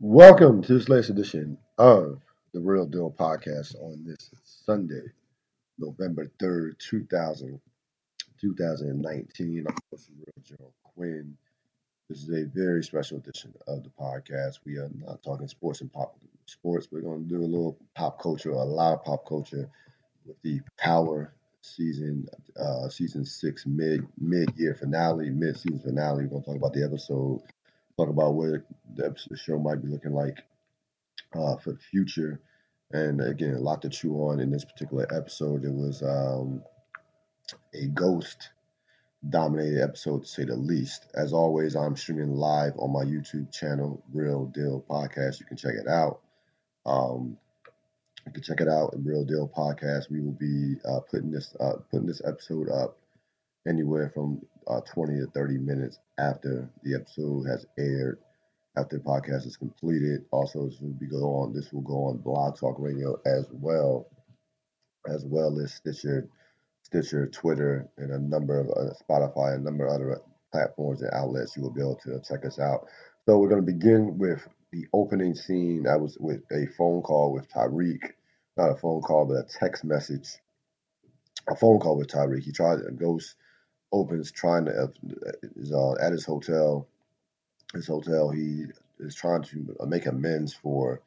Welcome to this latest edition of the Real Deal Podcast on this Sunday, November 3rd, 2000, 2019. I'm host Real Joe Quinn. This is a very special edition of the podcast. We are not talking sports and pop sports. We're going to do a little pop culture, a lot of pop culture with the Power season, uh, season six mid mid year finale, mid season finale. We're going to talk about the episode talk about what the show might be looking like uh, for the future. And again, a lot to chew on in this particular episode. It was um, a ghost dominated episode to say the least. As always, I'm streaming live on my YouTube channel, Real Deal Podcast. You can check it out. Um, you can check it out, Real Deal Podcast. We will be uh, putting this uh, putting this episode up anywhere from uh, 20 to 30 minutes after the episode has aired, after the podcast is completed. Also, this will be go on. This will go on Blog Talk Radio as well, as well as Stitcher, Stitcher, Twitter, and a number of uh, Spotify, a number of other platforms and outlets. You will be able to check us out. So we're going to begin with the opening scene. I was with a phone call with Tariq, not a phone call, but a text message. A phone call with Tariq. He tried a ghost opens trying to uh, is uh, at his hotel. His hotel, he is trying to make amends for.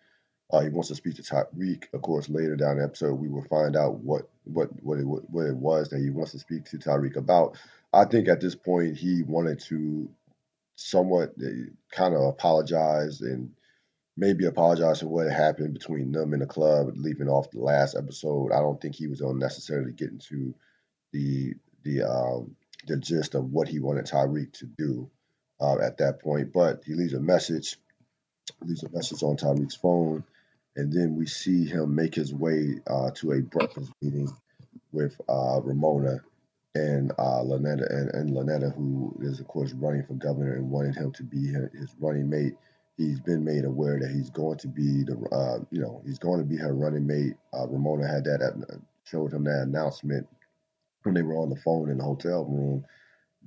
Uh, he wants to speak to Tariq. Of course, later down the episode, we will find out what what what it, what it was that he wants to speak to Tariq about. I think at this point he wanted to somewhat uh, kind of apologize and maybe apologize for what happened between them and the club, leaving off the last episode. I don't think he was unnecessarily getting to the the um, the gist of what he wanted Tariq to do uh, at that point. But he leaves a message, leaves a message on Tariq's phone, and then we see him make his way uh, to a breakfast meeting with uh, Ramona and uh, Lanetta, and, and Lanetta, who is of course running for governor and wanted him to be his running mate. He's been made aware that he's going to be the, uh, you know, he's going to be her running mate. Uh, Ramona had that uh, showed him that announcement when they were on the phone in the hotel room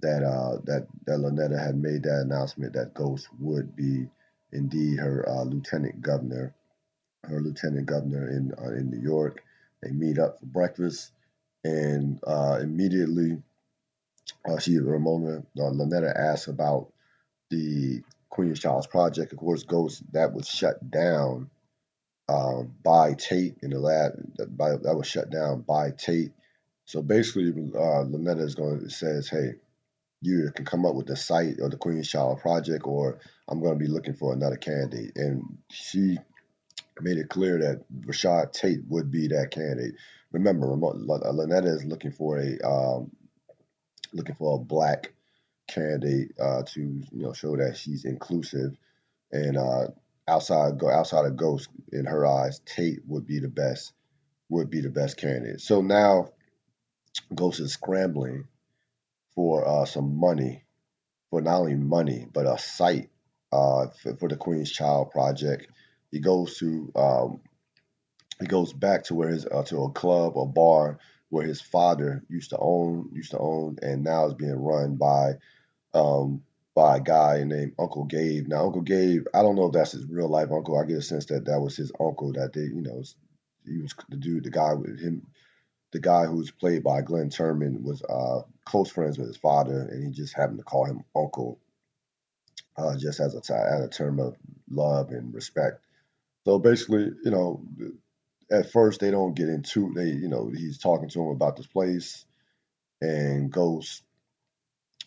that uh, that that Lanetta had made that announcement that Ghost would be indeed her uh, lieutenant governor, her lieutenant governor in uh, in New York. They meet up for breakfast, and uh, immediately uh, she Ramona uh, Lanetta asks about the Queen's Child's project. Of course, Ghost that was shut down um, by Tate in the lab. By, that was shut down by Tate so basically, uh, Lanetta is going to says, "Hey, you can come up with the site or the Queen's Child project, or I'm going to be looking for another candidate." And she made it clear that Rashad Tate would be that candidate. Remember, Lanetta is looking for a um, looking for a black candidate uh, to you know show that she's inclusive and uh, outside go outside of Ghost in her eyes, Tate would be the best would be the best candidate. So now Ghost is scrambling for uh, some money, for not only money but a site uh, for, for, the Queen's Child project. He goes to um, he goes back to where his uh, to a club or bar where his father used to own used to own and now is being run by um, by a guy named Uncle Gabe. Now Uncle Gabe, I don't know if that's his real life uncle. I get a sense that that was his uncle that they you know he was the dude the guy with him the guy who's played by Glynn Turman was uh, close friends with his father, and he just happened to call him uncle, uh, just as a, t- as a term of love and respect. So basically, you know, at first they don't get into they, you know, he's talking to him about this place, and Ghost,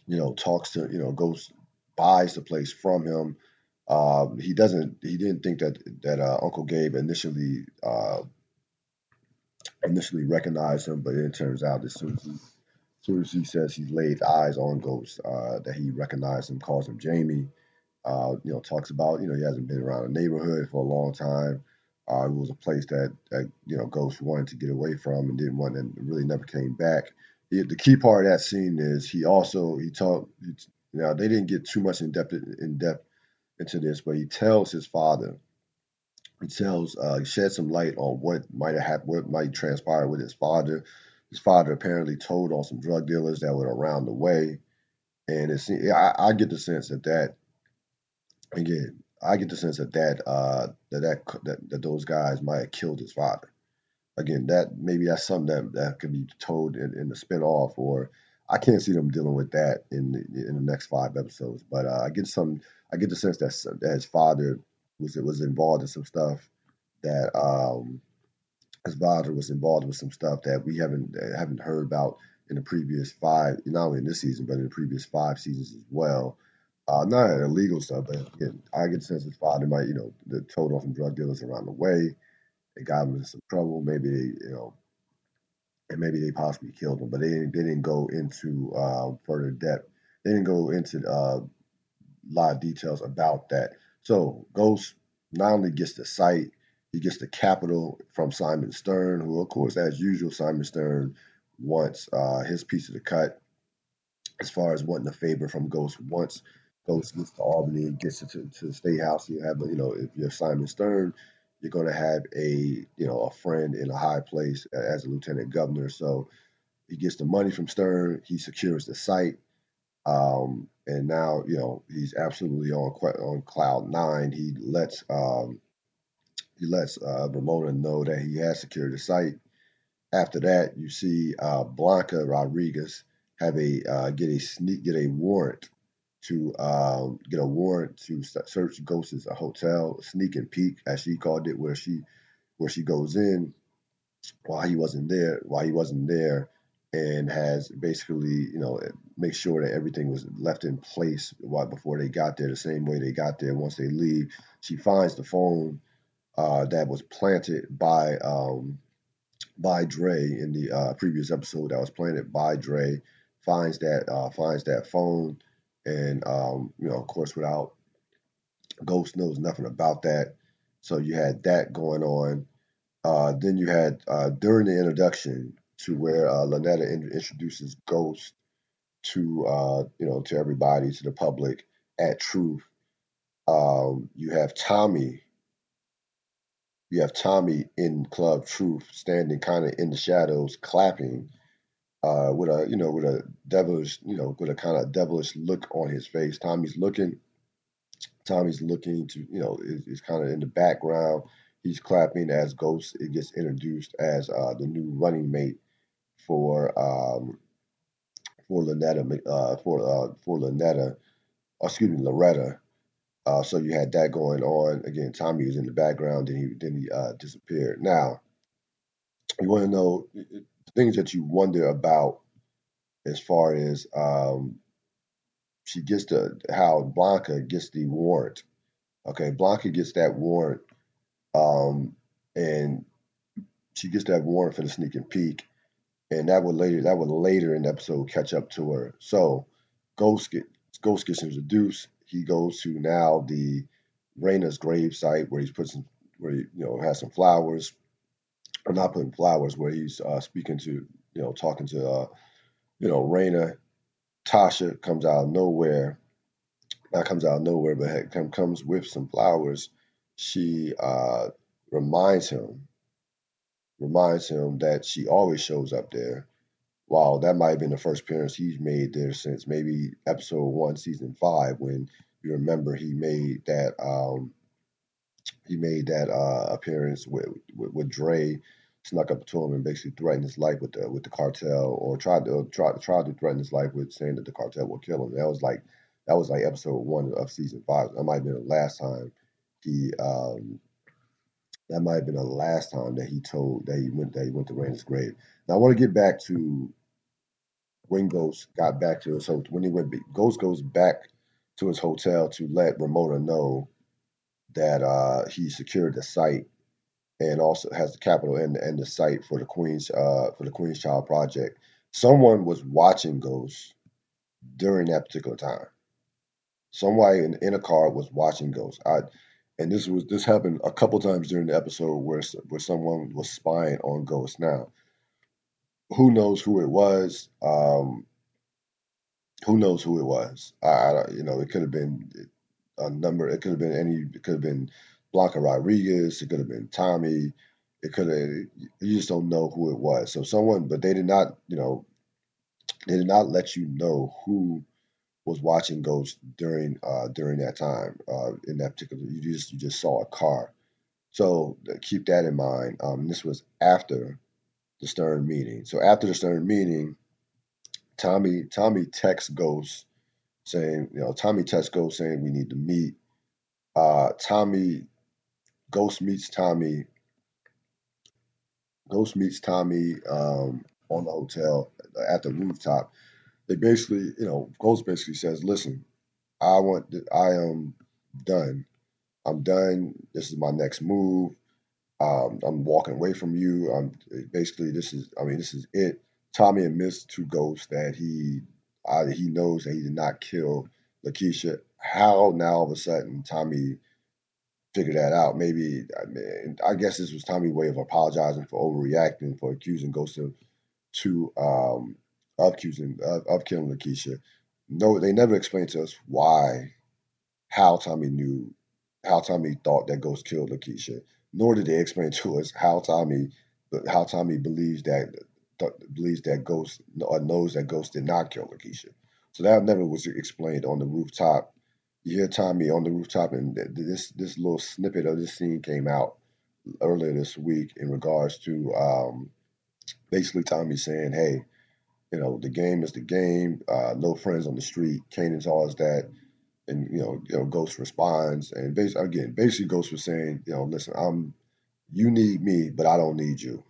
you know, talks to you know, Ghost buys the place from him. Uh, he doesn't. He didn't think that that uh, Uncle Gabe initially uh, initially recognized him, but it turns out as soon as he, as soon as he says he laid eyes on Ghost, uh, that he recognized him, calls him Jamie. Uh, you know, talks about you know he hasn't been around the neighborhood for a long time. Uh, it was a place that, that you know Ghost wanted to get away from and didn't want and really never came back. He, the key part of that scene is he also he talked. You know, they didn't get too much in depth in depth into this, but he tells his father he tells uh, shed some light on what might have happened, what might transpire with his father. His father apparently told on some drug dealers that were around the way, and it's I, I get the sense that that again I get the sense that that uh, that, that that that those guys might have killed his father. Again, that maybe that's something that that could be told in, in the spinoff, or I can't see them dealing with that in the, in the next five episodes. But uh, I get some, I get the sense that, that his father was was involved in some stuff that um, his father was involved with some stuff that we haven't haven't heard about in the previous five, not only in this season, but in the previous five seasons as well. Uh, not illegal stuff, but again, I get the sense his father might, you know, the told off drug dealers around the way. They got him in some trouble. Maybe they, you know, and maybe they possibly killed him, but they didn't, they didn't go into uh, further depth. They didn't go into uh, a lot of details about that. So Ghost not only gets the site, he gets the capital from Simon Stern, who, of course, as usual, Simon Stern wants uh, his piece of the cut as far as wanting a favor from Ghost. Once Ghost gets to Albany and gets to, to the State House, you have, you know, if you're Simon Stern, you're going to have a, you know, a friend in a high place as a lieutenant governor. So he gets the money from Stern. He secures the site. Um, and now, you know, he's absolutely on on cloud nine. He lets um, he lets uh, Ramona know that he has secured the site. After that, you see uh, Blanca Rodriguez have a uh, get a sneak get a warrant to um, get a warrant to search Ghost's hotel, sneak and peek as she called it, where she where she goes in while he wasn't there, while he wasn't there, and has basically you know make sure that everything was left in place right before they got there, the same way they got there. Once they leave, she finds the phone uh, that was planted by um, by Dre in the uh, previous episode that was planted by Dre finds that uh, finds that phone and um, you know of course without Ghost knows nothing about that so you had that going on uh, then you had uh, during the introduction to where uh, Lynetta in- introduces Ghost to uh, you know to everybody to the public at Truth um, you have Tommy you have Tommy in Club Truth standing kind of in the shadows, clapping, uh, with a you know with a devilish you know with a kind of devilish look on his face. Tommy's looking. Tommy's looking to you know is, is kind of in the background. He's clapping as Ghost it gets introduced as uh, the new running mate for um, for Lynetta uh, for uh, for Lynetta, excuse me Loretta uh, so you had that going on. Again, Tommy was in the background, then he then he uh, disappeared. Now, you want to know things that you wonder about as far as um, she gets the how Blanca gets the warrant. Okay, Blanca gets that warrant, um, and she gets that warrant for the sneak and peek, and that would later that would later in the episode catch up to her. So, Ghost get Ghost gets introduced he goes to now the Raina's grave site where he's put some, where he, you know, has some flowers, or not putting flowers, where he's uh, speaking to, you know, talking to, uh, you know, Raina. Tasha comes out of nowhere, not comes out of nowhere, but come, comes with some flowers. She uh, reminds him, reminds him that she always shows up there wow, that might have been the first appearance he's made there since maybe episode one, season five, when you remember he made that um, he made that uh, appearance with, with, with Dre, snuck up to him and basically threatened his life with the with the cartel, or tried to try tried to threaten his life with saying that the cartel will kill him. That was like that was like episode one of season five. That might have been the last time he um, that might have been the last time that he told that he went that he went to Raina's grave. Now I want to get back to when Ghost got back to his hotel. When he went, Ghost goes back to his hotel to let Ramona know that uh, he secured the site and also has the capital and, and the site for the Queen's uh, for the Queen's Child project. Someone was watching Ghost during that particular time. Somebody in, in a car was watching Ghost. I, and this was this happened a couple times during the episode where where someone was spying on Ghost. Now, who knows who it was? Um, who knows who it was? I, I you know, it could have been a number. It could have been any. It could have been Blanca Rodriguez. It could have been Tommy. It could have. You just don't know who it was. So someone, but they did not. You know, they did not let you know who was watching Ghost during uh, during that time. Uh, in that particular, you just you just saw a car. So keep that in mind. Um, this was after the Stern meeting. So after the Stern meeting, Tommy Tommy texts Ghost saying, you know, Tommy texts Ghost saying we need to meet. Uh, Tommy Ghost meets Tommy. Ghost meets Tommy um, on the hotel at the rooftop they basically, you know, Ghost basically says, "Listen, I want, I am done. I'm done. This is my next move. Um, I'm walking away from you. I'm basically, this is, I mean, this is it." Tommy admits to Ghost that he, he knows that he did not kill Lakeisha. How now all of a sudden Tommy figured that out? Maybe, I mean, I guess this was Tommy's way of apologizing for overreacting, for accusing Ghost of to um, of accusing of, of killing Lakeisha. No, they never explained to us why, how Tommy knew, how Tommy thought that Ghost killed Lakeisha. Nor did they explain to us how Tommy, how Tommy believes that th- believes that Ghost or knows that Ghost did not kill Lakeisha. So that never was explained on the rooftop. You hear Tommy on the rooftop, and this this little snippet of this scene came out earlier this week in regards to um, basically Tommy saying, "Hey, you know, the game is the game. Uh, no friends on the street. Kanan tells that, and you know, you know, Ghost responds, and basically, again, basically, Ghost was saying, you know, listen, I'm, you need me, but I don't need you.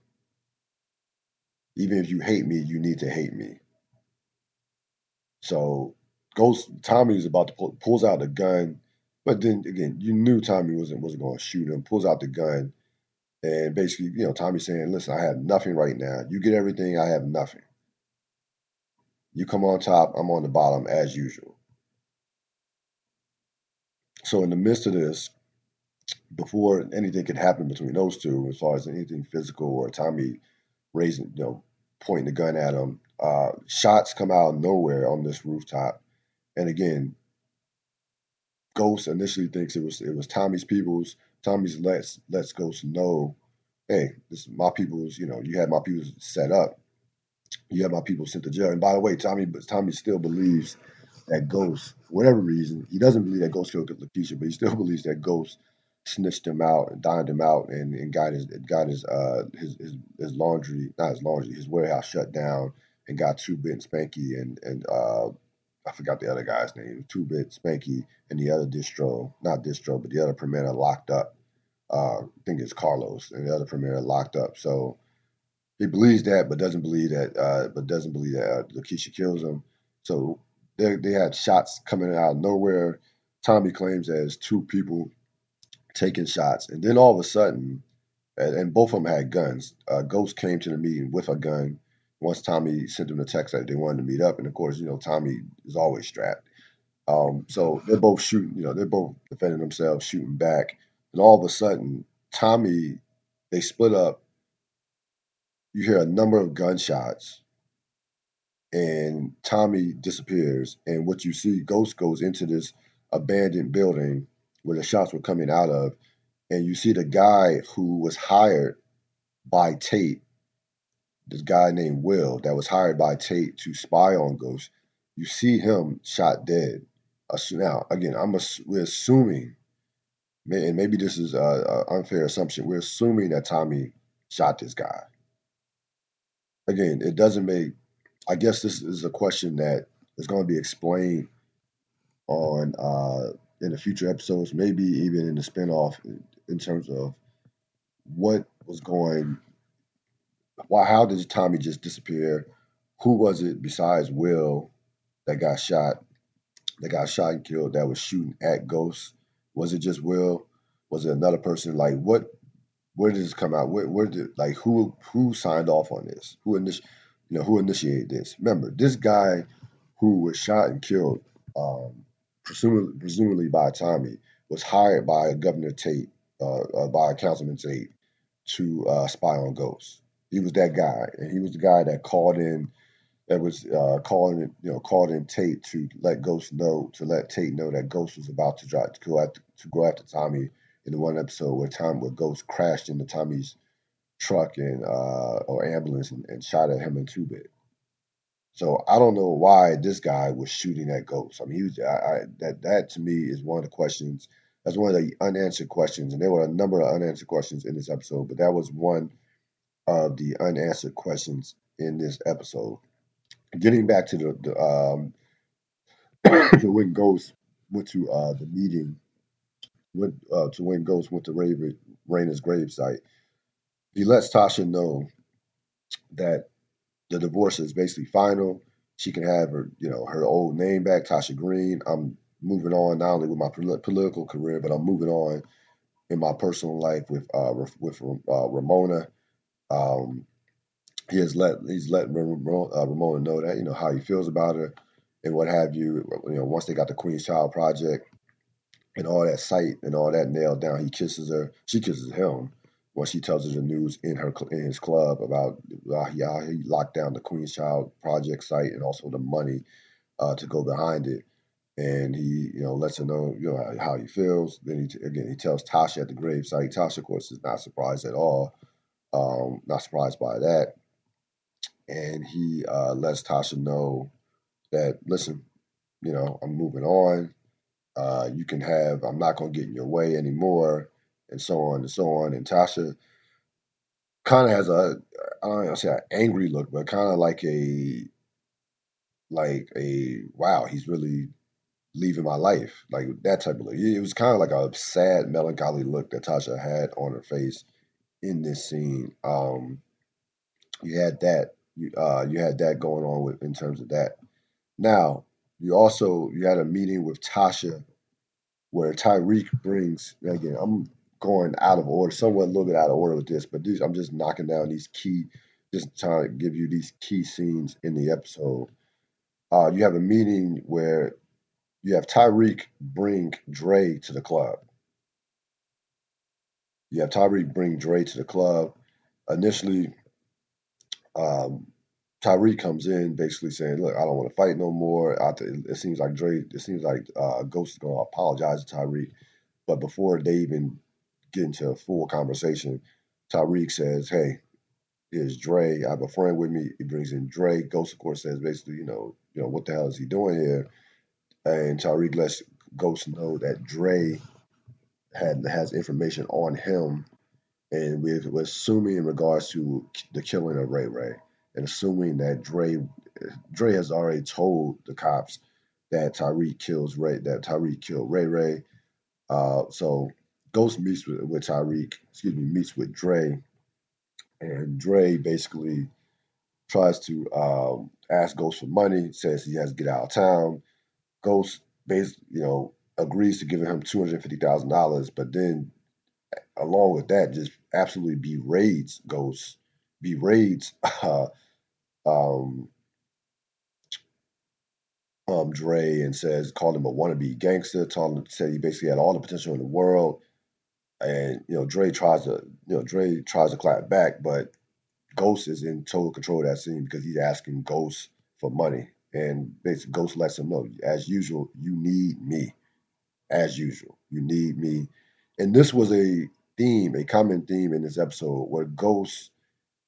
Even if you hate me, you need to hate me. So, Ghost Tommy is about to pull, pulls out the gun, but then again, you knew Tommy wasn't wasn't going to shoot him. Pulls out the gun, and basically, you know, Tommy's saying, listen, I have nothing right now. You get everything, I have nothing. You come on top, I'm on the bottom as usual. So in the midst of this, before anything could happen between those two, as far as anything physical or Tommy raising, you know, pointing the gun at him, uh, shots come out of nowhere on this rooftop. And again, Ghost initially thinks it was it was Tommy's people's. Tommy's lets lets Ghost know, hey, this is my people's. You know, you had my people's set up you have my people sent to jail. And by the way, Tommy Tommy still believes that Ghost, whatever reason, he doesn't believe that Ghost killed Lakeisha, but he still believes that Ghost snitched him out and dined him out and, and got his got his uh his, his his laundry not his laundry his warehouse shut down and got two bit Spanky and and uh I forgot the other guy's name two bit Spanky and the other distro not distro but the other premier locked up uh I think it's Carlos and the other premier locked up so he believes that, but doesn't believe that. Uh, but doesn't believe that uh, Lakeisha kills him. So they they had shots coming out of nowhere. Tommy claims there's two people taking shots, and then all of a sudden, and, and both of them had guns. Uh, Ghost came to the meeting with a gun. Once Tommy sent him a text that they wanted to meet up, and of course, you know Tommy is always strapped. Um, so they're both shooting. You know, they're both defending themselves, shooting back, and all of a sudden, Tommy they split up you hear a number of gunshots and Tommy disappears. And what you see, Ghost goes into this abandoned building where the shots were coming out of. And you see the guy who was hired by Tate, this guy named Will, that was hired by Tate to spy on Ghost. You see him shot dead. Now, again, I'm we're assuming, and maybe this is an unfair assumption, we're assuming that Tommy shot this guy again, it doesn't make. I guess this is a question that is going to be explained on uh, in the future episodes, maybe even in the spinoff, in, terms of what was going. Why? How did Tommy just disappear? Who was it besides Will that got shot? That got shot and killed. That was shooting at Ghost. Was it just Will? Was it another person? Like what? Where did this come out? Where, where did like who who signed off on this? Who initi- you know who initiated this? Remember, this guy who was shot and killed, um, presumably, presumably by Tommy, was hired by Governor Tate, uh, uh, by Councilman Tate, to uh, spy on ghosts. He was that guy, and he was the guy that called in, that was uh, calling, you know, called in Tate to let Ghost know, to let Tate know that Ghost was about to drive to go after to go after Tommy in one episode where Tom where Ghost crashed into Tommy's truck and uh, or ambulance and, and shot at him in two bit. So I don't know why this guy was shooting at Ghost. I mean, he was, I, I, that that to me is one of the questions. That's one of the unanswered questions, and there were a number of unanswered questions in this episode, but that was one of the unanswered questions in this episode. Getting back to the, the um, when Ghost went to uh, the meeting, went uh, to when Ghost went to Raven, Raina's gravesite, he lets Tasha know that the divorce is basically final. She can have her, you know, her old name back, Tasha Green. I'm moving on not only with my political career, but I'm moving on in my personal life with uh, with uh, Ramona. Um, he has let he's let uh, Ramona know that you know how he feels about her and what have you. You know, once they got the Queen's Child project and all that sight and all that nailed down, he kisses her. She kisses him when she tells her the news in her in his club about uh, how he locked down the Queen's Child project site and also the money uh, to go behind it. And he, you know, lets her know, you know, how, how he feels. Then he again he tells Tasha at the gravesite. Tasha, of course, is not surprised at all. Um, not surprised by that. And he uh, lets Tasha know that listen, you know, I'm moving on. Uh, you can have. I'm not going to get in your way anymore and so on and so on. And Tasha kind of has a I don't know say an angry look, but kind of like a like a wow, he's really leaving my life, like that type of look. It was kind of like a sad, melancholy look that Tasha had on her face in this scene. Um, you had that, you, uh, you had that going on with in terms of that. Now, you also you had a meeting with Tasha where Tariq brings again. I'm going out of order, somewhat a little bit out of order with this, but these I'm just knocking down these key, just trying to give you these key scenes in the episode. Uh, you have a meeting where you have Tariq bring Dre to the club. You have Tariq bring Dre to the club. Initially, um, Tariq comes in basically saying, "Look, I don't want to fight no more." it seems like Dre, it seems like uh, Ghost is going to apologize to Tariq, but before they even get into a full conversation, Tariq says, Hey, here's Dre. I have a friend with me. He brings in Dre. Ghost, of course, says basically, you know, you know, what the hell is he doing here? And Tyreek lets Ghost know that Dre had has information on him, and we're, we're assuming in regards to the killing of Ray Ray, and assuming that Dre Dre has already told the cops that Tariq kills Ray, that Tariq killed Ray Ray. Uh, so Ghost meets with, with Tariq, excuse me, meets with Dre, and Dre basically tries to um, ask Ghost for money, says he has to get out of town. Ghost basically, you know, agrees to giving him two hundred fifty thousand dollars, but then along with that, just absolutely berates Ghost, berates uh, um, um, Dre and says, called him a wannabe gangster, told him, said he basically had all the potential in the world, and you know Dre tries to you know Dre tries to clap back, but Ghost is in total control of that scene because he's asking Ghost for money, and basically Ghost lets him know, as usual, you need me, as usual, you need me, and this was a theme, a common theme in this episode where Ghost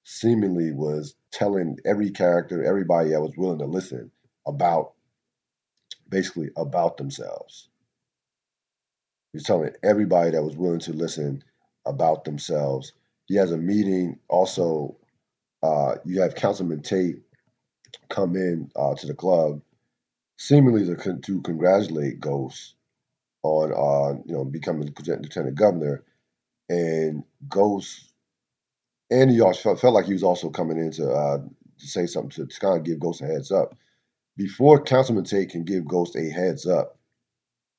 seemingly was telling every character, everybody that was willing to listen about basically about themselves He's telling everybody that was willing to listen about themselves. He has a meeting. Also, uh, you have Councilman Tate come in uh, to the club, seemingly to, to congratulate Ghost on uh, you know becoming lieutenant governor, and Ghost and he also felt, felt like he was also coming in to, uh, to say something to, to kind of give Ghost a heads up. Before Councilman Tate can give Ghost a heads up,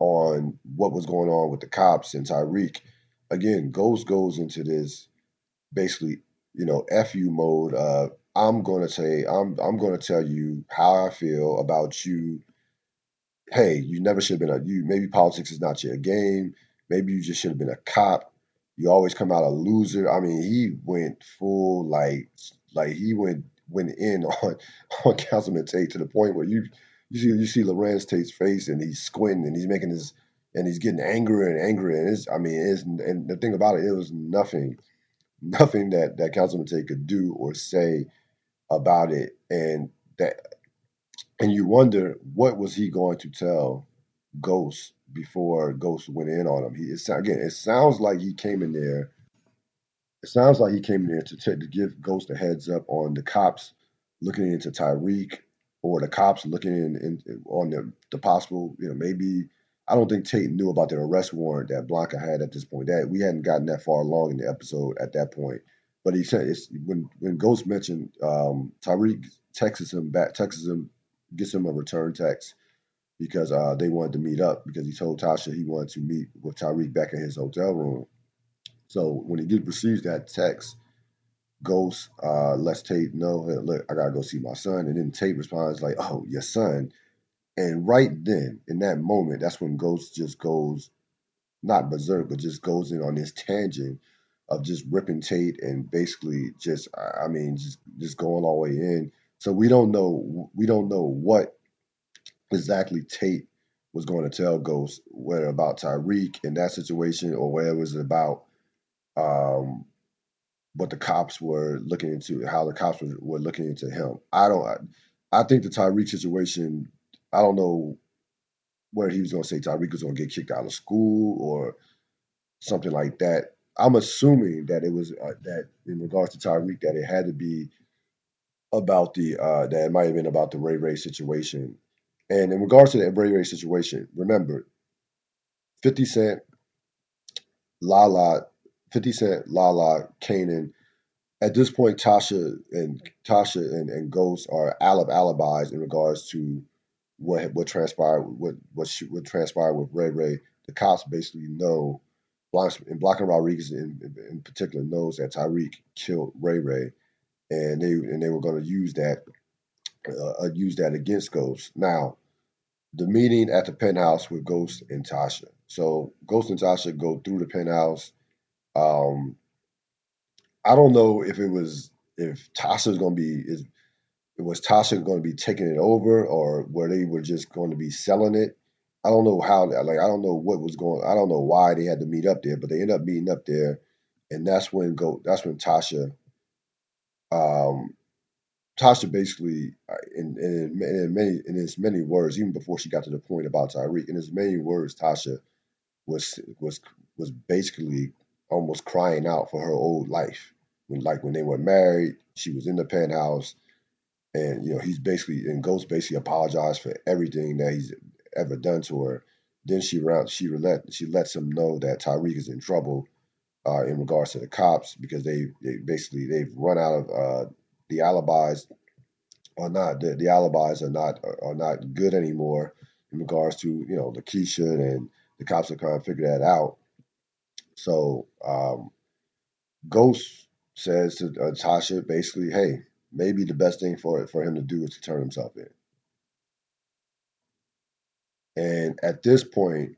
on what was going on with the cops and Tariq. Again, Ghost goes into this basically, you know, FU mode. Uh, I'm gonna say I'm I'm gonna tell you how I feel about you. Hey, you never should have been a you. Maybe politics is not your game. Maybe you just should have been a cop. You always come out a loser. I mean, he went full like like he went went in on on Councilman Tate to the point where you you see you see Larenz Tate's face and he's squinting and he's making his and he's getting angrier and angrier and it's I mean it's and the thing about it it was nothing nothing that that Councilman Tate could do or say about it and that and you wonder what was he going to tell Ghost before Ghost went in on him. He it, again, it sounds like he came in there. It sounds like he came in there to, to give Ghost a heads up on the cops looking into Tariq or the cops looking in, in on the, the possible, you know, maybe I don't think Tate knew about the arrest warrant that Blanca had at this point. That we hadn't gotten that far along in the episode at that point. But he said it's when when Ghost mentioned um, Tariq texts him back, texts him, gets him a return text because uh, they wanted to meet up because he told Tasha he wanted to meet with Tariq back in his hotel room. So when he did receives that text, Ghost uh, lets Tate know, hey, look, I gotta go see my son, and then Tate responds like, "Oh, your son," and right then, in that moment, that's when Ghost just goes not berserk, but just goes in on this tangent of just ripping Tate and basically just, I mean, just just going all the way in. So we don't know, we don't know what exactly Tate was going to tell Ghost, whether about Tariq in that situation or whether it was about um, what the cops were looking into, how the cops were, were looking into him. I don't. I, I think the Tariq situation. I don't know where he was going to say Tariq was going to get kicked out of school or something like that. I'm assuming that it was uh, that in regards to Tariq that it had to be about the uh, that it might have been about the Ray Ray situation. And in regards to the Ray Ray situation, remember, 50 Cent, Lala, 50 Cent, Lala, Kanan. At this point, Tasha and Tasha and, and Ghost are of alibis in regards to what what transpired, what what she, what transpired with Ray Ray. The cops basically know, and Blanca Rodriguez in, in particular knows that Tariq killed Ray Ray, and they and they were going to use that uh, uh, use that against Ghost. Now, the meeting at the penthouse with Ghost and Tasha. So Ghost and Tasha go through the penthouse. Um, I don't know if it was if Tasha's going to be is was Tasha going to be taking it over or where they were just going to be selling it. I don't know how like I don't know what was going I don't know why they had to meet up there, but they end up meeting up there and that's when go that's when Tasha um Tasha basically uh, in, in, in many in as many words, even before she got to the point about Tariq, in as many words, Tasha was was was basically almost crying out for her old life. When like when they were married, she was in the penthouse, and you know he's basically and Ghost basically apologized for everything that he's ever done to her. Then she round she let she lets him know that Tariq is in trouble uh, in regards to the cops because they they basically they've run out of uh, the alibis are not the, the alibis are not are not good anymore in regards to you know Lakeisha and the cops are trying to figure that out. So um, Ghost says to uh, Tasha basically, hey, maybe the best thing for for him to do is to turn himself in. And at this point,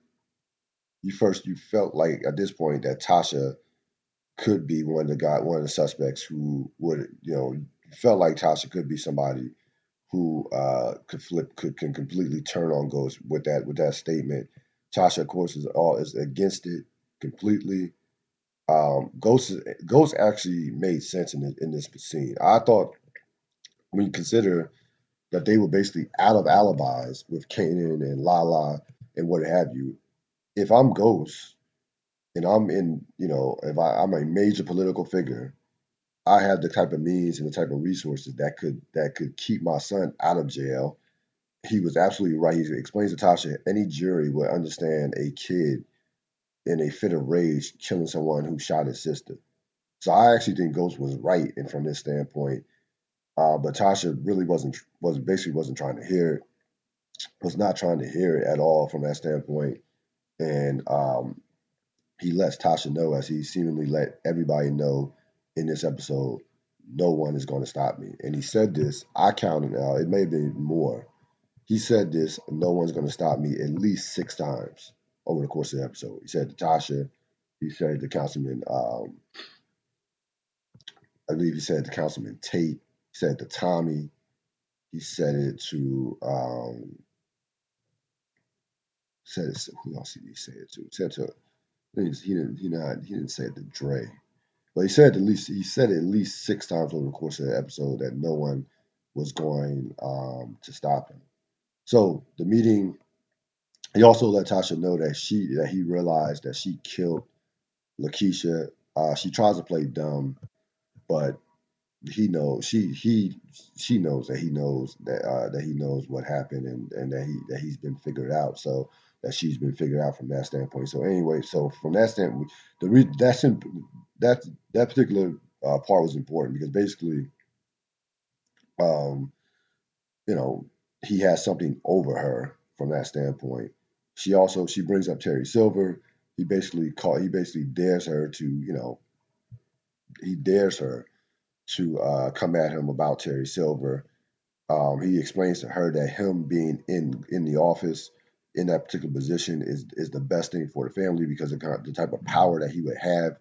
you first you felt like at this point that Tasha could be one of the guy one of the suspects who would you know felt like Tasha could be somebody who uh, could flip could can completely turn on Ghost with that with that statement. Tasha, of course, is all is against it completely. Um, Ghost Ghost actually made sense in the, in this scene. I thought when you consider that they were basically out of alibis with Kanan and Lala and what have you. If I'm Ghost and I'm in, you know, if I, I'm a major political figure I have the type of means and the type of resources that could that could keep my son out of jail. He was absolutely right. He explains to Tasha any jury would understand a kid in a fit of rage killing someone who shot his sister. So I actually think Ghost was right, and from this standpoint, uh, but Tasha really wasn't was basically wasn't trying to hear it, was not trying to hear it at all from that standpoint, and um, he lets Tasha know as he seemingly let everybody know in this episode, no one is going to stop me. And he said this, I counted out, it may have been more. He said this, no one's going to stop me at least six times over the course of the episode. He said to Tasha, he said to Councilman, um, I believe he said to Councilman Tate, he said to Tommy, he said it to, um, said it, who else did he say it to? He said to, he didn't, he, not, he didn't say it to Dre. But he said at least he said at least six times over the course of the episode that no one was going um, to stop him. So the meeting, he also let Tasha know that she that he realized that she killed Lakeisha. Uh, she tries to play dumb, but he knows she he she knows that he knows that uh, that he knows what happened and and that he that he's been figured out. So that she's been figured out from that standpoint. So anyway, so from that standpoint, the re- that's in, that that particular uh, part was important because basically, um, you know, he has something over her from that standpoint. She also she brings up Terry Silver. He basically call he basically dares her to you know he dares her to uh, come at him about Terry Silver. Um, he explains to her that him being in in the office in that particular position is is the best thing for the family because of the type of power that he would have.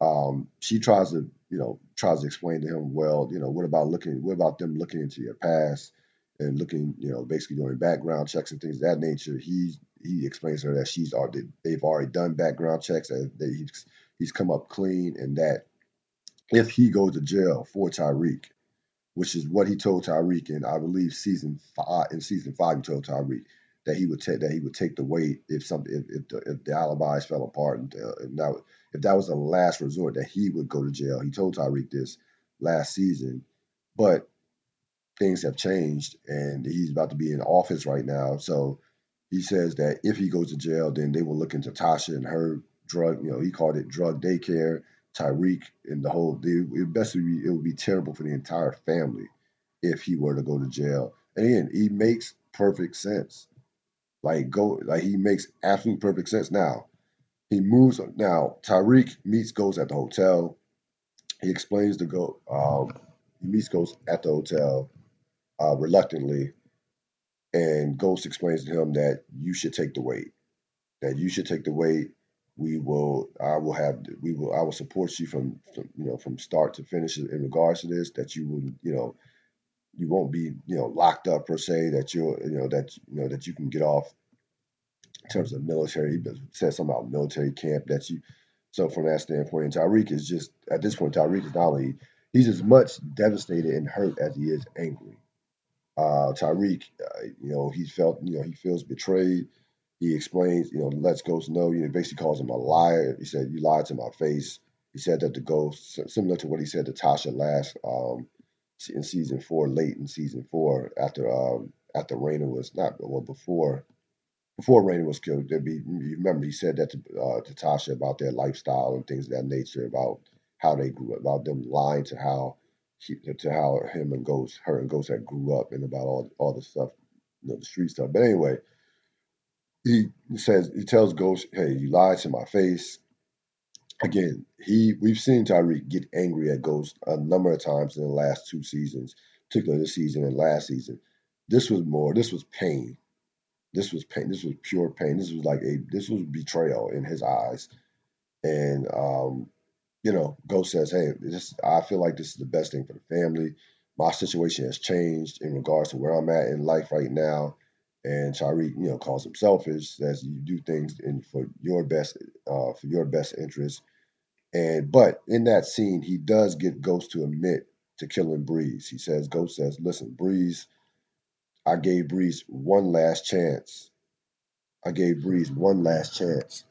Um, she tries to you know tries to explain to him, well, you know, what about looking, what about them looking into your past and looking, you know, basically doing background checks and things of that nature. He he explains to her that she's already they've already done background checks that he's he's come up clean and that if he goes to jail for Tariq, which is what he told Tariq in I believe season five. In season five, he told Tariq that he would take that he would take the weight if something if, if, the, if the alibis fell apart and, uh, and that if that was the last resort that he would go to jail. He told Tariq this last season, but things have changed and he's about to be in office right now. So he says that if he goes to jail, then they will look into Tasha and her drug. You know, he called it drug daycare Tariq and the whole. It best be, it would be terrible for the entire family if he were to go to jail. And again, he makes perfect sense. Like go, like he makes absolute perfect sense. Now he moves. Now Tariq meets Ghost at the hotel. He explains to go. Um, he meets Ghost at the hotel uh, reluctantly, and Ghost explains to him that you should take the weight. That you should take the weight we will I will have we will I will support you from, from you know from start to finish in regards to this that you will you know you won't be you know locked up per se that you'll you know that you know that you can get off in terms of military he said something about military camp that you so from that standpoint and Tariq is just at this point Tariq is not only he's as much devastated and hurt as he is angry uh Tariq uh, you know he felt you know he feels betrayed he explains, you know, lets Ghost know, you know, basically calls him a liar. He said, You lied to my face. He said that the Ghost, similar to what he said to Tasha last um, in season four, late in season four, after um, after Raina was not well before before Raina was killed. There be you remember he said that to, uh, to Tasha about their lifestyle and things of that nature, about how they grew up, about them lying to how to how him and Ghost, her and Ghost had grew up, and about all all the stuff, you know, the street stuff. But anyway, he says he tells Ghost, "Hey, you lied to my face." Again, he we've seen Tariq get angry at Ghost a number of times in the last two seasons, particularly this season and last season. This was more. This was pain. This was pain. This was pure pain. This was like a. This was betrayal in his eyes, and um, you know, Ghost says, "Hey, this. I feel like this is the best thing for the family. My situation has changed in regards to where I'm at in life right now." And Tariq, you know, calls him selfish, says you do things in for your best, uh, for your best interest. And but in that scene, he does get Ghost to admit to killing Breeze. He says, Ghost says, "Listen, Breeze, I gave Breeze one last chance. I gave Breeze one last chance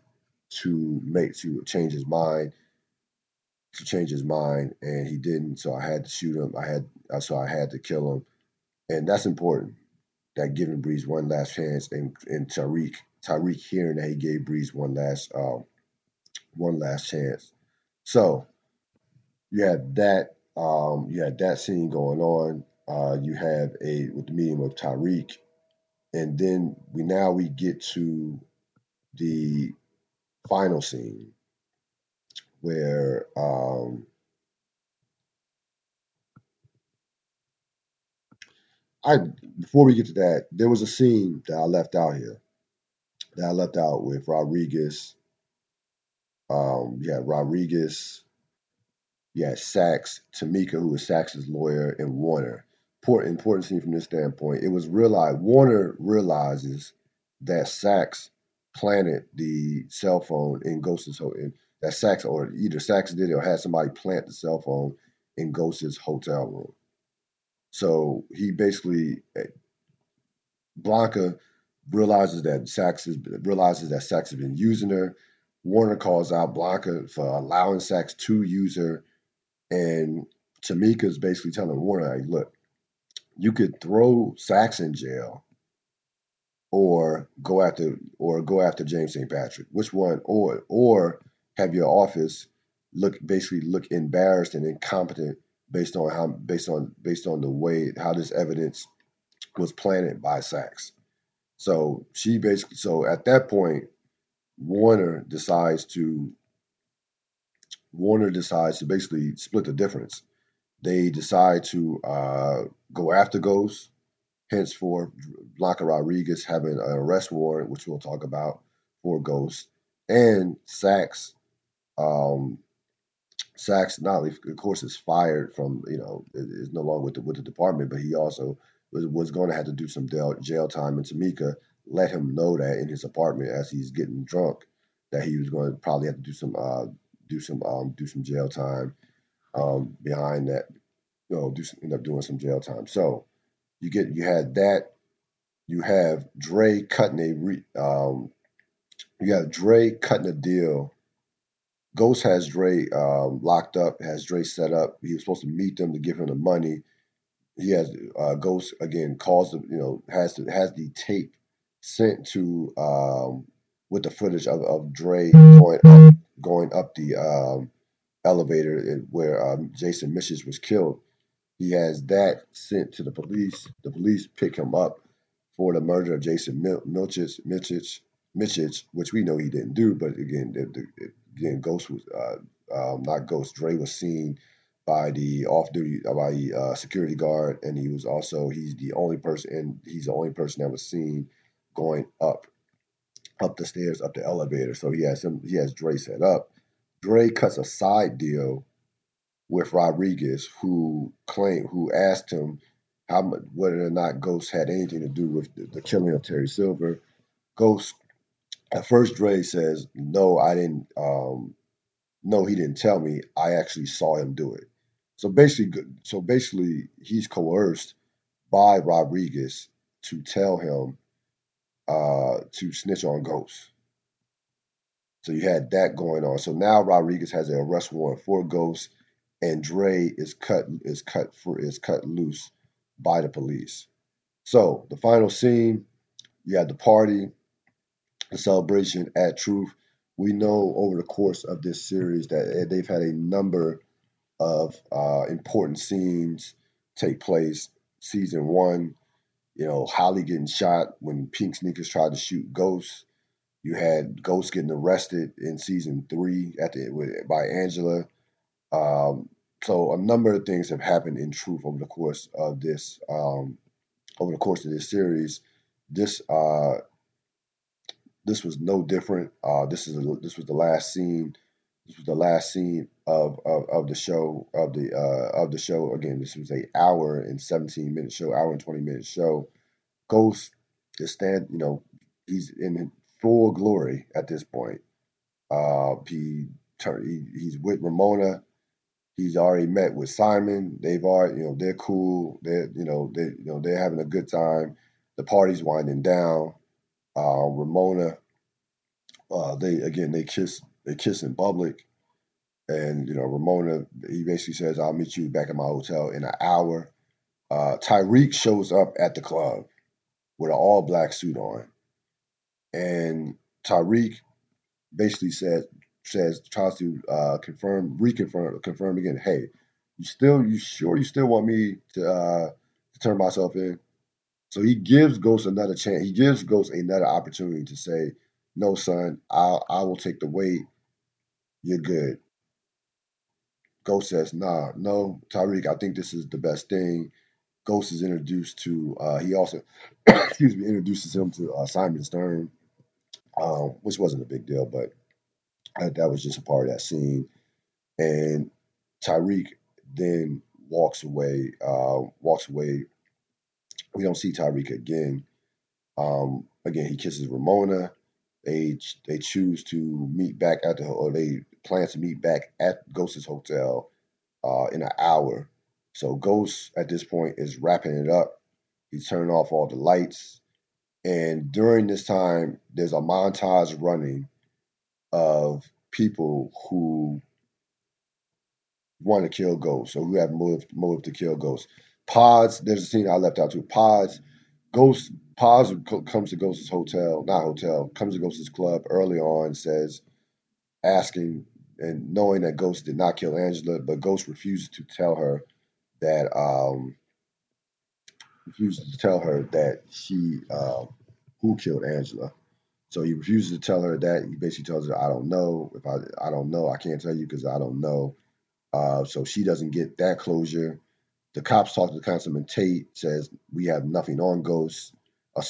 to make to change his mind, to change his mind, and he didn't. So I had to shoot him. I had so I had to kill him, and that's important that giving Breeze one last chance, and and Tariq Tariq hearing that he gave Breeze one last um, one last chance. So you had that um, you had that scene going on. Uh, you have a with the meeting with Tariq, and then we now we get to the final scene where um, I before we get to that, there was a scene that I left out here that I left out with Rodriguez. Um, yeah, Rodriguez. Yeah, Saxe, Tamika, who was Saxe's lawyer, and Warner. Important, important scene from this standpoint. It was realized Warner realizes that Saxe planted the cell phone in Ghost's hotel. That Saxe, or either Saxe did it or had somebody plant the cell phone in Ghost's hotel room. So he basically eh, Blanca realizes that Saxe is, realizes that Saxe has been using her. Warner calls out Blanca for allowing Saxe to use her, and Tamika's basically telling Warner, "Hey, look, you could throw Saxe in jail, or go after or go after James St. Patrick. Which one? Or or have your office look basically look embarrassed and incompetent based on how based on based on the way how this evidence was planted by Saxe. So she basically so at that point, Warner decides to Warner decides to basically split the difference. They decide to uh, go after Ghost, henceforth Blanca Rodriguez having an arrest warrant, which we'll talk about for Ghost, and Saxe. Um, Saxe not of course is fired from you know is no longer with the with the department, but he also was, was going to have to do some jail, jail time, in Tamika let him know that in his apartment as he's getting drunk that he was going to probably have to do some uh, do some um, do some jail time um, behind that. You know, do some, end up doing some jail time. So you get you had that. You have Dre cutting a re, um, you have Dre cutting a deal. Ghost has Dre um, locked up, has Dre set up. He was supposed to meet them to give him the money. He has uh, Ghost again calls the you know has the, has the tape sent to um, with the footage of, of Dre going up, going up the um, elevator where um, Jason Micic was killed. He has that sent to the police. The police pick him up for the murder of Jason Mil- Milchich, Milchich, Michich, which we know he didn't do. But again, the, the, again, Ghost was uh, um, not Ghost. Dre was seen by the off-duty uh, by the uh, security guard, and he was also he's the only person, and he's the only person that was seen going up up the stairs, up the elevator. So he has him he has Dre set up. Dre cuts a side deal with Rodriguez, who claimed who asked him how much whether or not Ghost had anything to do with the, the killing of Terry Silver. Ghost at first Dre says, No, I didn't um no, he didn't tell me. I actually saw him do it. So basically so basically he's coerced by Rodriguez to tell him uh, to snitch on Ghost. So you had that going on. So now Rodriguez has an arrest warrant for Ghost, and Dre is cut is cut for is cut loose by the police. So the final scene, you had the party, the celebration at Truth. We know over the course of this series that they've had a number of uh, important scenes take place. Season one, you know, Holly getting shot when Pink Sneakers tried to shoot Ghost. You had Ghost getting arrested in season three at the by Angela. Um, so a number of things have happened in truth over the course of this um, over the course of this series. This uh, this was no different. Uh, this is a, this was the last scene. This was the last scene of, of, of the show of the uh, of the show. Again, this was a hour and seventeen minute show, hour and twenty minute show. Ghost is stand, you know, he's in full glory at this point. Uh, he, he he's with Ramona. He's already met with Simon. They've already, you know, they're cool. They're, you know, they, you know, they're having a good time. The party's winding down. Uh, Ramona, uh, they again, they kiss, they kiss in public, and you know, Ramona, he basically says, "I'll meet you back at my hotel in an hour." Uh, Tariq shows up at the club with an all black suit on, and Tariq basically says says tries to uh, confirm, reconfirm, confirm again. Hey, you still, you sure you still want me to uh, to turn myself in? So he gives Ghost another chance. He gives Ghost another opportunity to say, "No, son, I I will take the weight. You're good." Ghost says, "Nah, no, Tariq. I think this is the best thing." Ghost is introduced to. Uh, he also, excuse me, introduces him to uh, Simon Stern, um, which wasn't a big deal, but that was just a part of that scene. And Tariq then walks away. Uh, walks away. We don't see Tariq again. Um, again, he kisses Ramona. They they choose to meet back at the or they plan to meet back at Ghost's hotel uh, in an hour So Ghost at this point is wrapping it up. He's turning off all the lights. And during this time, there's a montage running of people who want to kill Ghost, or who have motive, motive to kill Ghost. Paz, there's a scene I left out too. Paz, Ghost, Paz comes to Ghost's hotel, not hotel, comes to Ghost's club early on, says, asking and knowing that Ghost did not kill Angela, but Ghost refuses to tell her that um refuses to tell her that she uh, who killed Angela. So he refuses to tell her that. He basically tells her, "I don't know. If I I don't know, I can't tell you because I don't know." Uh, so she doesn't get that closure. The cops talk to Councilman Tate, says we have nothing on Ghost.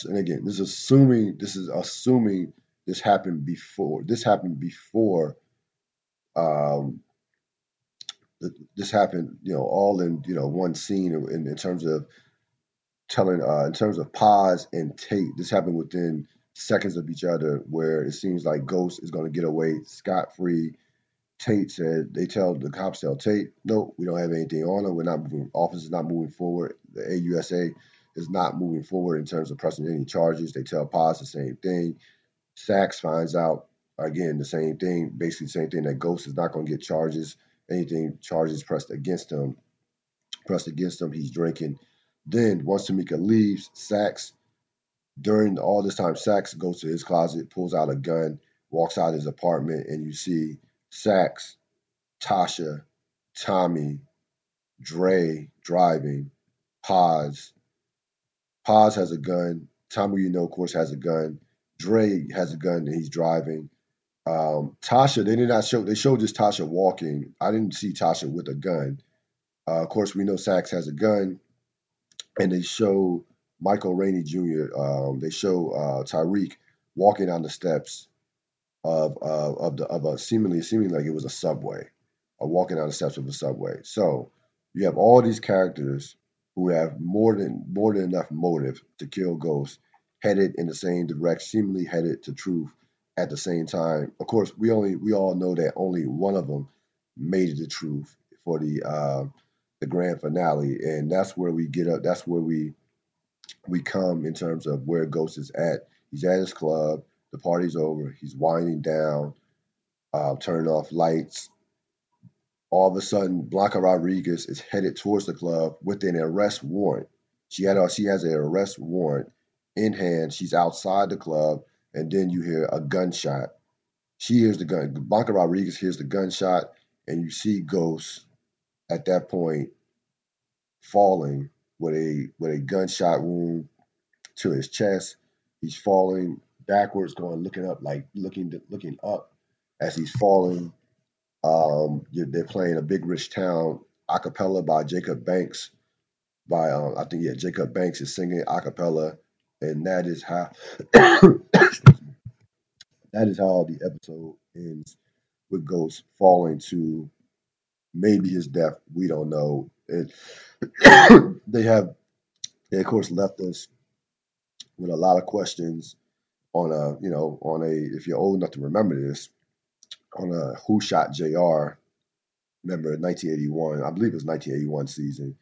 And again, this is assuming this is assuming this happened before. This happened before. Um, this happened, you know, all in you know one scene in, in terms of telling, uh, in terms of Paz and Tate. This happened within seconds of each other, where it seems like Ghost is going to get away scot free Tate said they tell the cops tell Tate, no, we don't have anything on him. We're not moving. Office is not moving forward. The AUSA is not moving forward in terms of pressing any charges. They tell Paz the same thing. Saxe finds out again the same thing, basically the same thing that Ghost is not going to get charges. Anything charges pressed against him, pressed against him. He's drinking. Then once Tamika leaves, Saxe during all this time, Saxe goes to his closet, pulls out a gun, walks out his apartment, and you see Saxe, Tasha, Tommy, Dre driving, Paz. Paz has a gun. Tommy, you know, of course, has a gun. Dre has a gun and he's driving. Um, Tasha, they did not show. They showed just Tasha walking. I didn't see Tasha with a gun. Uh, of course, we know Saxe has a gun, and they show Michael Rainey Jr. Um, they show uh, Tariq walking on the steps of of of, the, of a seemingly seeming like it was a subway, or walking down the steps of a subway. So you have all these characters who have more than more than enough motive to kill Ghost, headed in the same direction, seemingly headed to truth at the same time. Of course, we only we all know that only one of them made it to truth for the uh, the grand finale, and that's where we get up. That's where we we come in terms of where Ghost is at. He's at his club. The party's over. He's winding down, uh, turning off lights. All of a sudden, Blanca Rodriguez is headed towards the club with an arrest warrant. She had she has an arrest warrant in hand. She's outside the club, and then you hear a gunshot. She hears the gun. Blanca Rodriguez hears the gunshot, and you see Ghost at that point falling with a with a gunshot wound to his chest. He's falling backwards, going looking up, like looking looking up as he's falling. Um, they're playing a big rich town a cappella by Jacob Banks. By um, I think yeah, Jacob Banks is singing a cappella, and that is how that is how the episode ends with Ghost falling to maybe his death. We don't know. And they have, they of course left us with a lot of questions on a you know on a if you're old enough to remember this on a Who Shot J.R. Remember 1981, I believe it was 1981 season,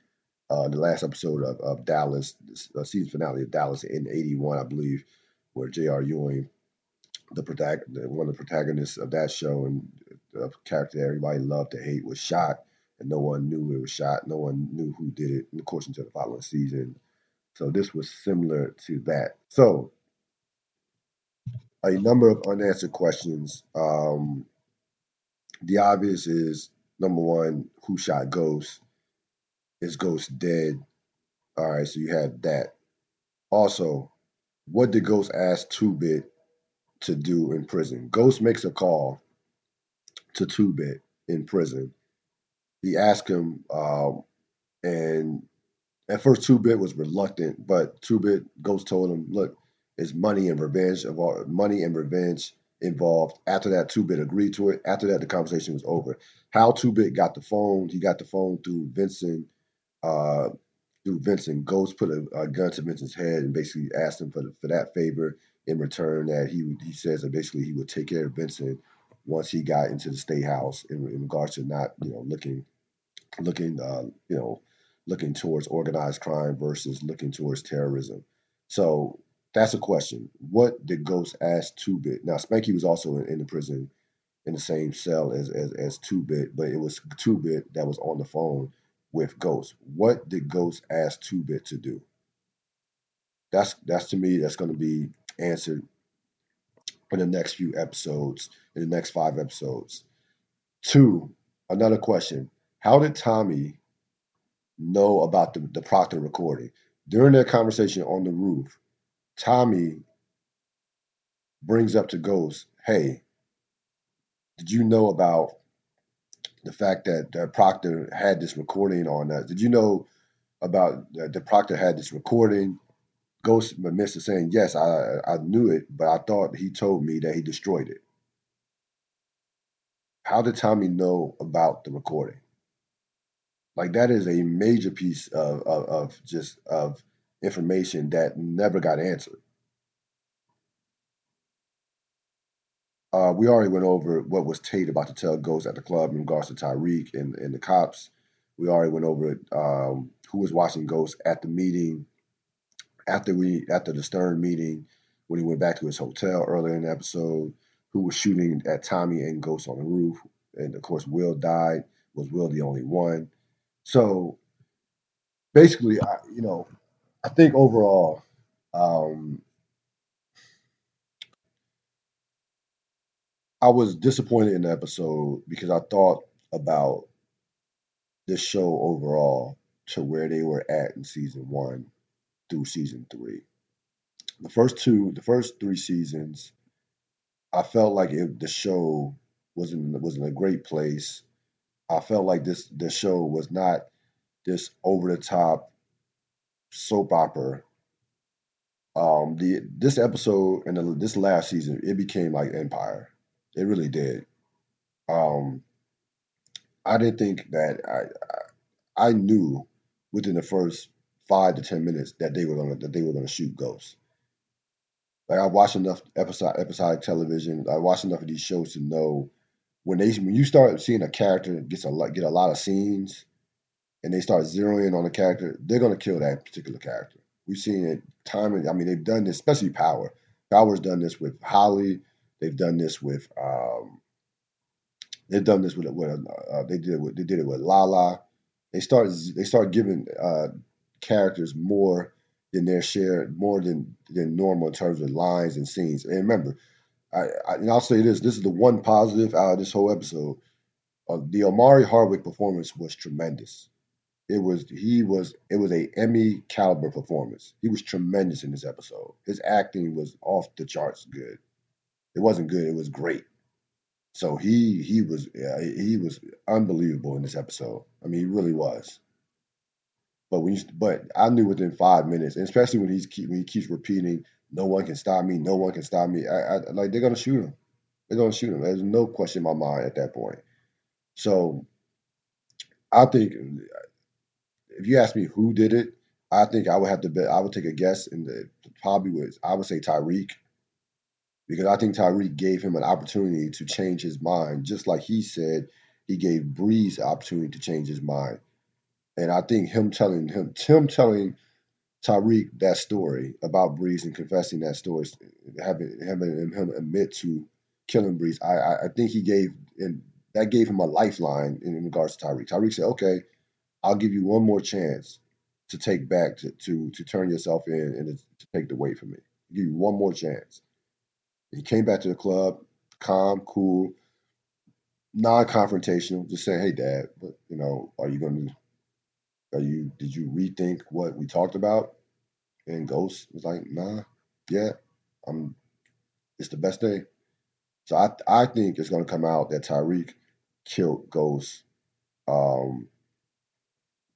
uh, the last episode of, of Dallas, the season finale of Dallas in 81, I believe, where J.R. Ewing, the, one of the protagonists of that show and the character that everybody loved to hate, was shot, and no one knew it was shot. No one knew who did it, of course, until the following season. So this was similar to that. So a number of unanswered questions. Um, the obvious is number one, who shot Ghost? Is Ghost dead? All right, so you have that. Also, what did Ghost ask Two Bit to do in prison? Ghost makes a call to Two Bit in prison. He asked him, um, and at first Two Bit was reluctant, but Two Bit Ghost told him, "Look, is money and revenge of money and revenge involved. After that, Two Bit agreed to it. After that, the conversation was over. How Two Bit got the phone? He got the phone through Vincent. Uh, through Vincent, Ghost put a, a, gun to Vincent's head and basically asked him for the, for that favor in return. That he he says that basically he would take care of Vincent once he got into the state house in, in regards to not you know looking looking uh, you know looking towards organized crime versus looking towards terrorism. So that's a question. What did Ghost ask Two Bit? Now Spanky was also in, in the prison in the same cell as as, as Two Bit, but it was Two Bit that was on the phone with Ghost. What did Ghost ask Two Bit to do? That's that's to me that's going to be answered in the next few episodes, in the next five episodes. Two, another question: How did Tommy know about the, the Proctor recording during their conversation on the roof? Tommy brings up to Ghost, "Hey, did you know about the fact that, that Proctor had this recording on that? Did you know about uh, that Proctor had this recording?" Ghost to saying, "Yes, I I knew it, but I thought he told me that he destroyed it." How did Tommy know about the recording? Like that is a major piece of, of, of just of information that never got answered. Uh, we already went over what was Tate about to tell Ghost at the club in regards to Tariq and, and the cops. We already went over it. Um, who was watching Ghost at the meeting after we after the Stern meeting when he went back to his hotel earlier in the episode. Who was shooting at Tommy and Ghost on the roof? And of course, Will died. Was Will the only one? So basically, I, you know, I think overall, um, I was disappointed in the episode because I thought about this show overall to where they were at in season one through season three. The first two, the first three seasons, I felt like it, the show was in was in a great place. I felt like this the show was not this over the top soap opera. Um, the this episode and the, this last season, it became like Empire. It really did. Um, I didn't think that I, I I knew within the first five to ten minutes that they were gonna that they were gonna shoot ghosts. Like I watched enough episode episodic television. I watched enough of these shows to know when they when you start seeing a character gets a lot get a lot of scenes, and they start zeroing in on a character, they're gonna kill that particular character. We've seen it time and I mean they've done this, especially Power. Power's done this with Holly. They've done this with um, they've done this with with uh, they did it with, they did it with Lala. They start they start giving uh, characters more than their share, more than than normal in terms of lines and scenes. And remember, I, I and I'll say this: this is the one positive out of this whole episode. Uh, the Omari Hardwick performance was tremendous. It was he was it was a Emmy caliber performance. He was tremendous in this episode. His acting was off the charts good. It wasn't good. It was great. So he he was yeah, he was unbelievable in this episode. I mean, he really was. But when you, but I knew within five minutes, especially when he's keep, when he keeps repeating, "No one can stop me. No one can stop me." I, I like they're gonna shoot him. They're gonna shoot him. There's no question in my mind at that point. So I think if you ask me who did it, I think I would have to bet. I would take a guess, and the probably was I would say Tariq because I think Tariq gave him an opportunity to change his mind, just like he said he gave Breeze the opportunity to change his mind. And I think him telling him, Tim telling Tariq that story about Breeze and confessing that story, having him admit to killing Breeze, I, I, think he gave and that gave him a lifeline in, regards to Tariq. Tariq said, "Okay, I'll give you one more chance to take back to to, to turn yourself in and to take the weight from me. Give you one more chance." He came back to the club, calm, cool, non-confrontational, just saying, "Hey, Dad, but you know, are you going to are you did you rethink what we talked about? And Ghost was like, nah, yeah, I'm it's the best day. So I I think it's gonna come out that Tariq killed Ghost, um,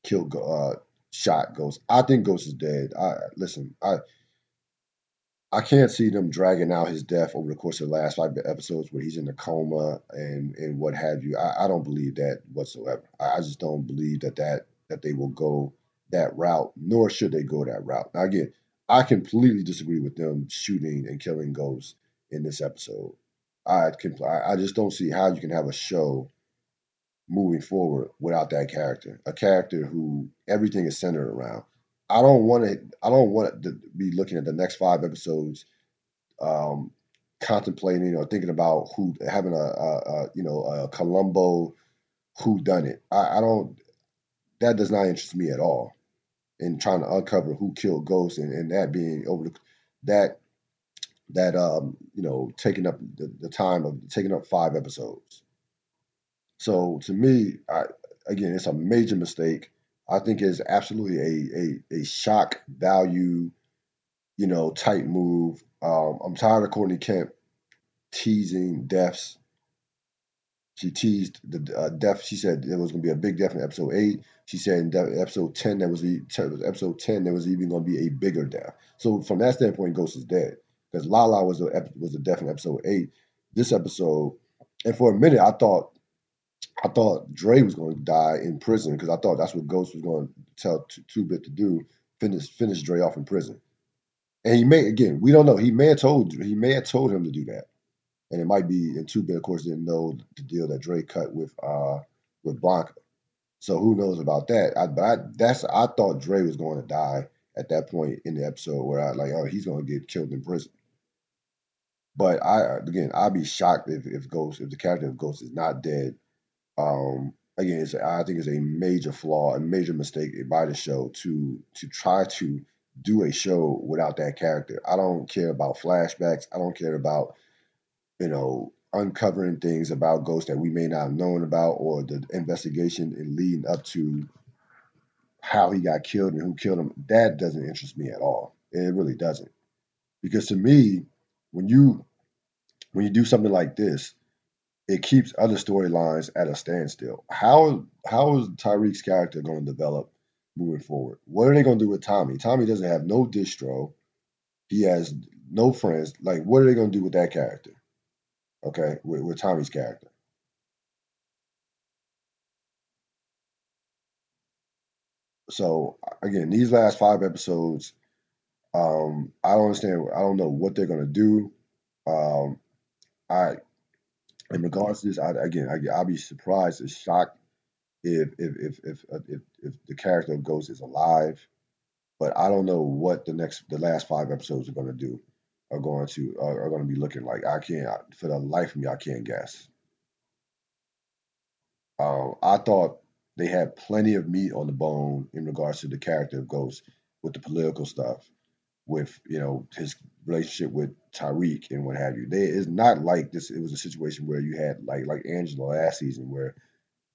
killed uh, shot Ghost. I think Ghost is dead. I listen. I I can't see them dragging out his death over the course of the last five episodes where he's in a coma and and what have you. I, I don't believe that whatsoever. I, I just don't believe that that that they will go that route, nor should they go that route. Now, again, I completely disagree with them shooting and killing ghosts in this episode. I can, I just don't see how you can have a show moving forward without that character. A character who everything is centered around. I don't want to. I don't want to be looking at the next five episodes, um, contemplating or thinking about who having a, a, a you know a Columbo who done it. I, I don't. That does not interest me at all. In trying to uncover who killed Ghost and, and that being over the that that um you know taking up the, the time of taking up five episodes. So to me, I, again, it's a major mistake. I think is absolutely a, a, a shock value, you know, type move. Um, I'm tired of Courtney Kemp teasing deaths. She teased the uh, death. She said there was going to be a big death in episode eight. She said in episode ten there was the episode ten there was even going to be a bigger death. So from that standpoint, Ghost is dead because Lala was a was a death in episode eight. This episode, and for a minute I thought I thought Dre was going to die in prison because I thought that's what Ghost was going to tell Two Bit to do, finish finish Dre off in prison. And he may again, we don't know. He may have told he may have told him to do that, and it might be. And Two Bit, of course, didn't know the deal that Dre cut with uh with Blanca. So who knows about that? I, but I, that's I thought Dre was going to die at that point in the episode where I like, oh, he's going to get killed in prison. But I again, I'd be shocked if, if Ghost, if the character of Ghost is not dead um, again, it's, I think it's a major flaw, a major mistake by the show to to try to do a show without that character. I don't care about flashbacks. I don't care about you know uncovering things about Ghost that we may not have known about, or the investigation and leading up to how he got killed and who killed him. That doesn't interest me at all. It really doesn't, because to me, when you when you do something like this, it keeps other storylines at a standstill. How how is Tariq's character going to develop moving forward? What are they going to do with Tommy? Tommy doesn't have no distro. He has no friends. Like, what are they going to do with that character? Okay, with, with Tommy's character. So again, these last five episodes, um, I don't understand. I don't know what they're going to do. Um, I in regards to this, I, again, I, will be surprised and shocked if if if if, uh, if if the character of Ghost is alive. But I don't know what the next, the last five episodes are going to do, are going to are, are going to be looking like. I can't, for the life of me, I can't guess. Um, I thought they had plenty of meat on the bone in regards to the character of Ghost with the political stuff with you know his relationship with Tariq and what have you. They it's not like this. It was a situation where you had like like Angela last season where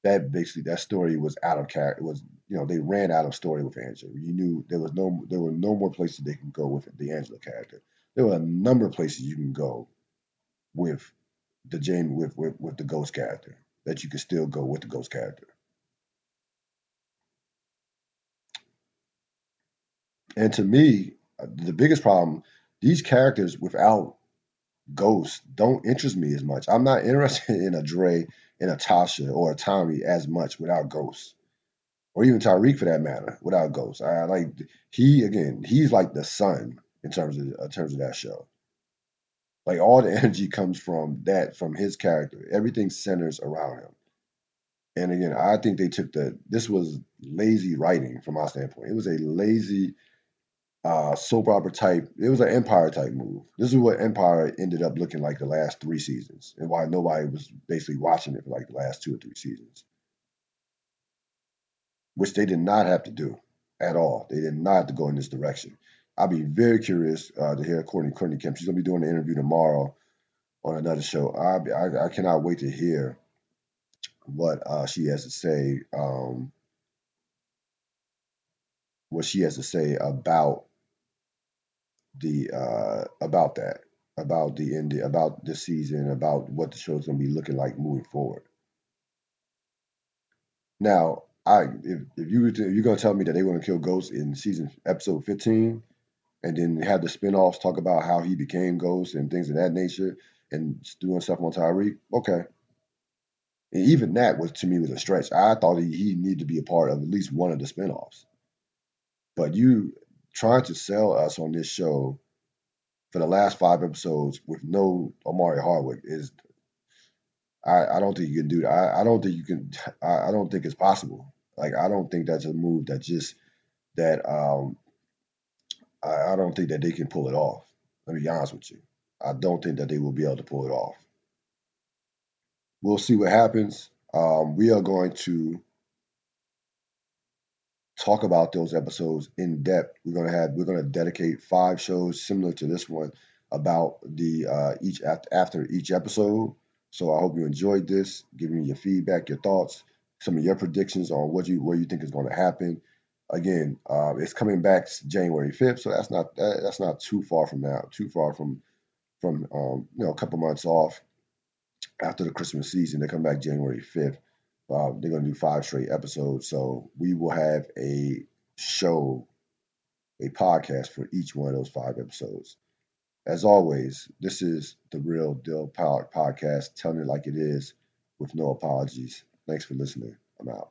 that basically that story was out of character. Was you know they ran out of story with Angela. You knew there was no there were no more places they can go with the Angela character. There were a number of places you can go with the Jane with with, with the Ghost character that you could still go with the Ghost character. And to me, uh, the biggest problem, these characters without Ghost don't interest me as much. I'm not interested in a Dre and a Tasha or a Tommy as much without Ghost. Or even Tariq for that matter, without Ghost. I like he again, he's like the sun in terms of in terms of that show. Like all the energy comes from that, from his character. Everything centers around him. And again, I think they took the this was lazy writing from my standpoint. It was a lazy uh, soap opera type. It was an Empire type move. This is what Empire ended up looking like the last three seasons, and why nobody was basically watching it for like the last two or three seasons, which they did not have to do at all. They did not have to go in this direction. I'll be very curious uh, to hear Courtney Courtney Kemp. She's gonna be doing an interview tomorrow on another show. I I, I cannot wait to hear what uh, she has to say. Um, what she has to say about the uh, about that, about the end, about the season, about what the show's gonna be looking like moving forward. Now, I if, if you to, if you're gonna tell me that they want to kill Ghost in season episode 15, and then have the spinoffs talk about how he became Ghost and things of that nature, and doing stuff on Tariq, okay. And even that was to me was a stretch. I thought he, he needed to be a part of at least one of the spinoffs. But you trying to sell us on this show for the last five episodes with no Omari Hardwick is I, I don't think you can do that. I, I don't think you can. I, I don't think it's possible. Like I don't think that's a move that just that um I, I don't think that they can pull it off. Let me be honest with you. I don't think that they will be able to pull it off. We'll see what happens. Um, we are going to talk about those episodes in depth. We're gonna have we're gonna dedicate five shows similar to this one about the uh, each after, each episode. So I hope you enjoyed this. Give me your feedback, your thoughts, some of your predictions on what you what you think is going to happen. Again, uh, it's coming back January fifth, so that's not that, that's not too far from now. Too far from from um, you know a couple months off after the Christmas season. They come back January fifth. Uh, they're going to do five straight episodes. So we will have a show, a podcast for each one of those five episodes. As always, this is the Real Deal Podcast, telling it like it is with no apologies. Thanks for listening. I'm out.